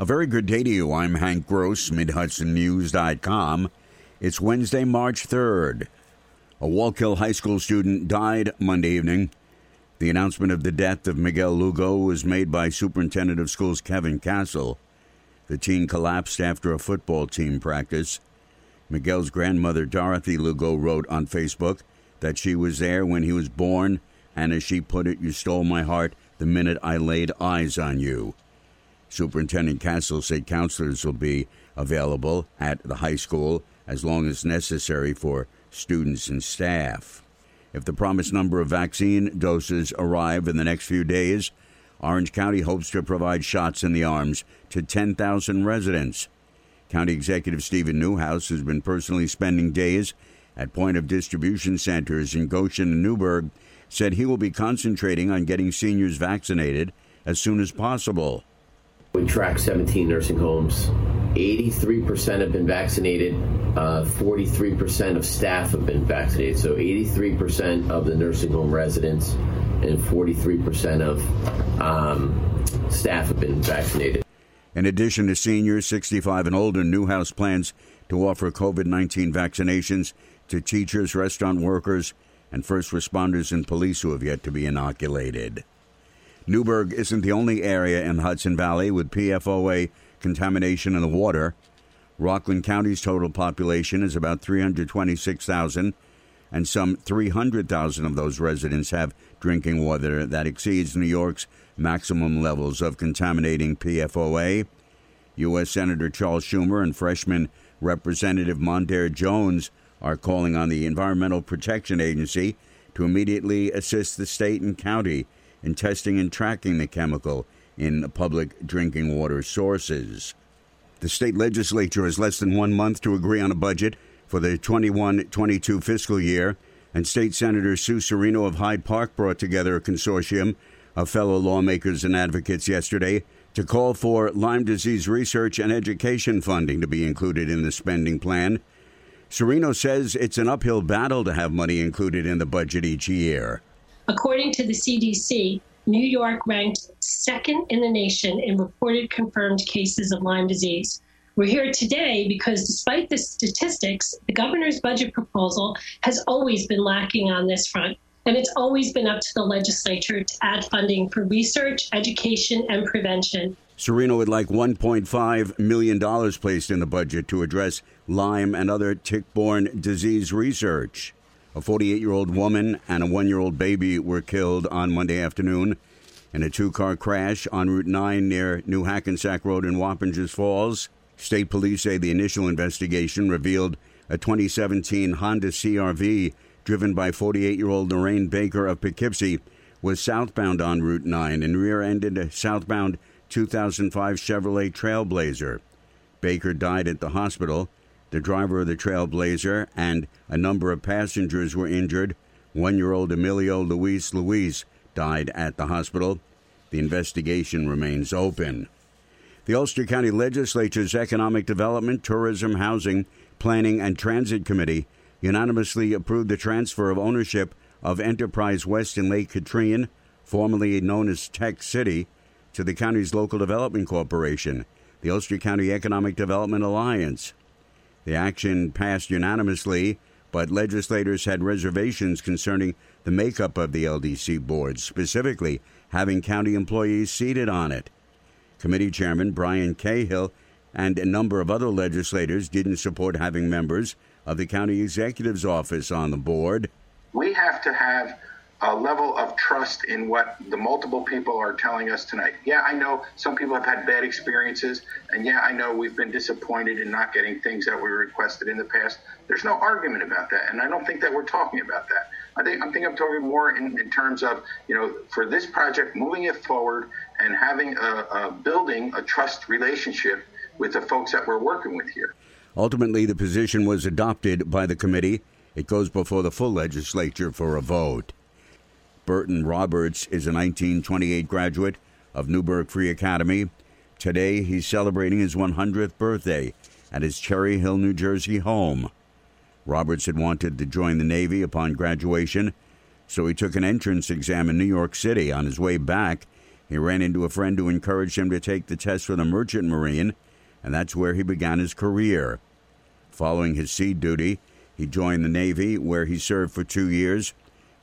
A very good day to you. I'm Hank Gross, MidHudsonNews.com. It's Wednesday, March 3rd. A Wallkill High School student died Monday evening. The announcement of the death of Miguel Lugo was made by Superintendent of Schools Kevin Castle. The teen collapsed after a football team practice. Miguel's grandmother, Dorothy Lugo, wrote on Facebook that she was there when he was born, and as she put it, you stole my heart the minute I laid eyes on you. Superintendent Castle said counselors will be available at the high school as long as necessary for students and staff. If the promised number of vaccine doses arrive in the next few days, Orange County hopes to provide shots in the arms to 10,000 residents. County Executive Steven Neuhaus has been personally spending days at point of distribution centers in Goshen and Newburgh, said he will be concentrating on getting seniors vaccinated as soon as possible. We track 17 nursing homes. 83% have been vaccinated. Uh, 43% of staff have been vaccinated. So 83% of the nursing home residents and 43% of um, staff have been vaccinated. In addition to seniors 65 and older, Neuhaus plans to offer COVID 19 vaccinations to teachers, restaurant workers, and first responders and police who have yet to be inoculated. Newburgh isn't the only area in Hudson Valley with PFOA contamination in the water. Rockland County's total population is about 326,000, and some 300,000 of those residents have drinking water that exceeds New York's maximum levels of contaminating PFOA. U.S. Senator Charles Schumer and freshman Representative Mondaire Jones are calling on the Environmental Protection Agency to immediately assist the state and county in testing and tracking the chemical in public drinking water sources. The state legislature has less than one month to agree on a budget for the 21 22 fiscal year, and State Senator Sue Serino of Hyde Park brought together a consortium of fellow lawmakers and advocates yesterday to call for Lyme disease research and education funding to be included in the spending plan. Serino says it's an uphill battle to have money included in the budget each year. According to the CDC, New York ranked second in the nation in reported confirmed cases of Lyme disease. We're here today because despite the statistics, the governor's budget proposal has always been lacking on this front. And it's always been up to the legislature to add funding for research, education, and prevention. Serino would like $1.5 million placed in the budget to address Lyme and other tick borne disease research. A 48 year old woman and a one year old baby were killed on Monday afternoon in a two car crash on Route 9 near New Hackensack Road in Wappingers Falls. State police say the initial investigation revealed a 2017 Honda CRV driven by 48 year old Lorraine Baker of Poughkeepsie was southbound on Route 9 and rear ended a southbound 2005 Chevrolet Trailblazer. Baker died at the hospital. The driver of the Trailblazer and a number of passengers were injured. One year old Emilio Luis Luis died at the hospital. The investigation remains open. The Ulster County Legislature's Economic Development, Tourism, Housing, Planning, and Transit Committee unanimously approved the transfer of ownership of Enterprise West in Lake Katrine, formerly known as Tech City, to the county's local development corporation, the Ulster County Economic Development Alliance. The action passed unanimously, but legislators had reservations concerning the makeup of the LDC board, specifically having county employees seated on it. Committee Chairman Brian Cahill and a number of other legislators didn't support having members of the county executive's office on the board. We have to have a level of trust in what the multiple people are telling us tonight. Yeah, I know some people have had bad experiences, and yeah, I know we've been disappointed in not getting things that we requested in the past. There's no argument about that, and I don't think that we're talking about that. I think I think I'm talking more in, in terms of you know for this project, moving it forward and having a, a building a trust relationship with the folks that we're working with here. Ultimately, the position was adopted by the committee. It goes before the full legislature for a vote. Burton Roberts is a 1928 graduate of Newburgh Free Academy. Today, he's celebrating his 100th birthday at his Cherry Hill, New Jersey home. Roberts had wanted to join the Navy upon graduation, so he took an entrance exam in New York City. On his way back, He ran into a friend who encouraged him to take the test for the Merchant Marine, and that's where he began his career. Following his sea duty, he joined the Navy, where he served for two years,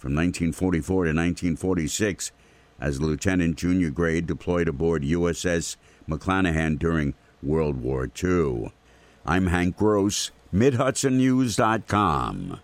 from 1944 to 1946, as lieutenant junior grade deployed aboard USS McLanahan during World War II. I'm Hank Gross, MidHudsonNews.com.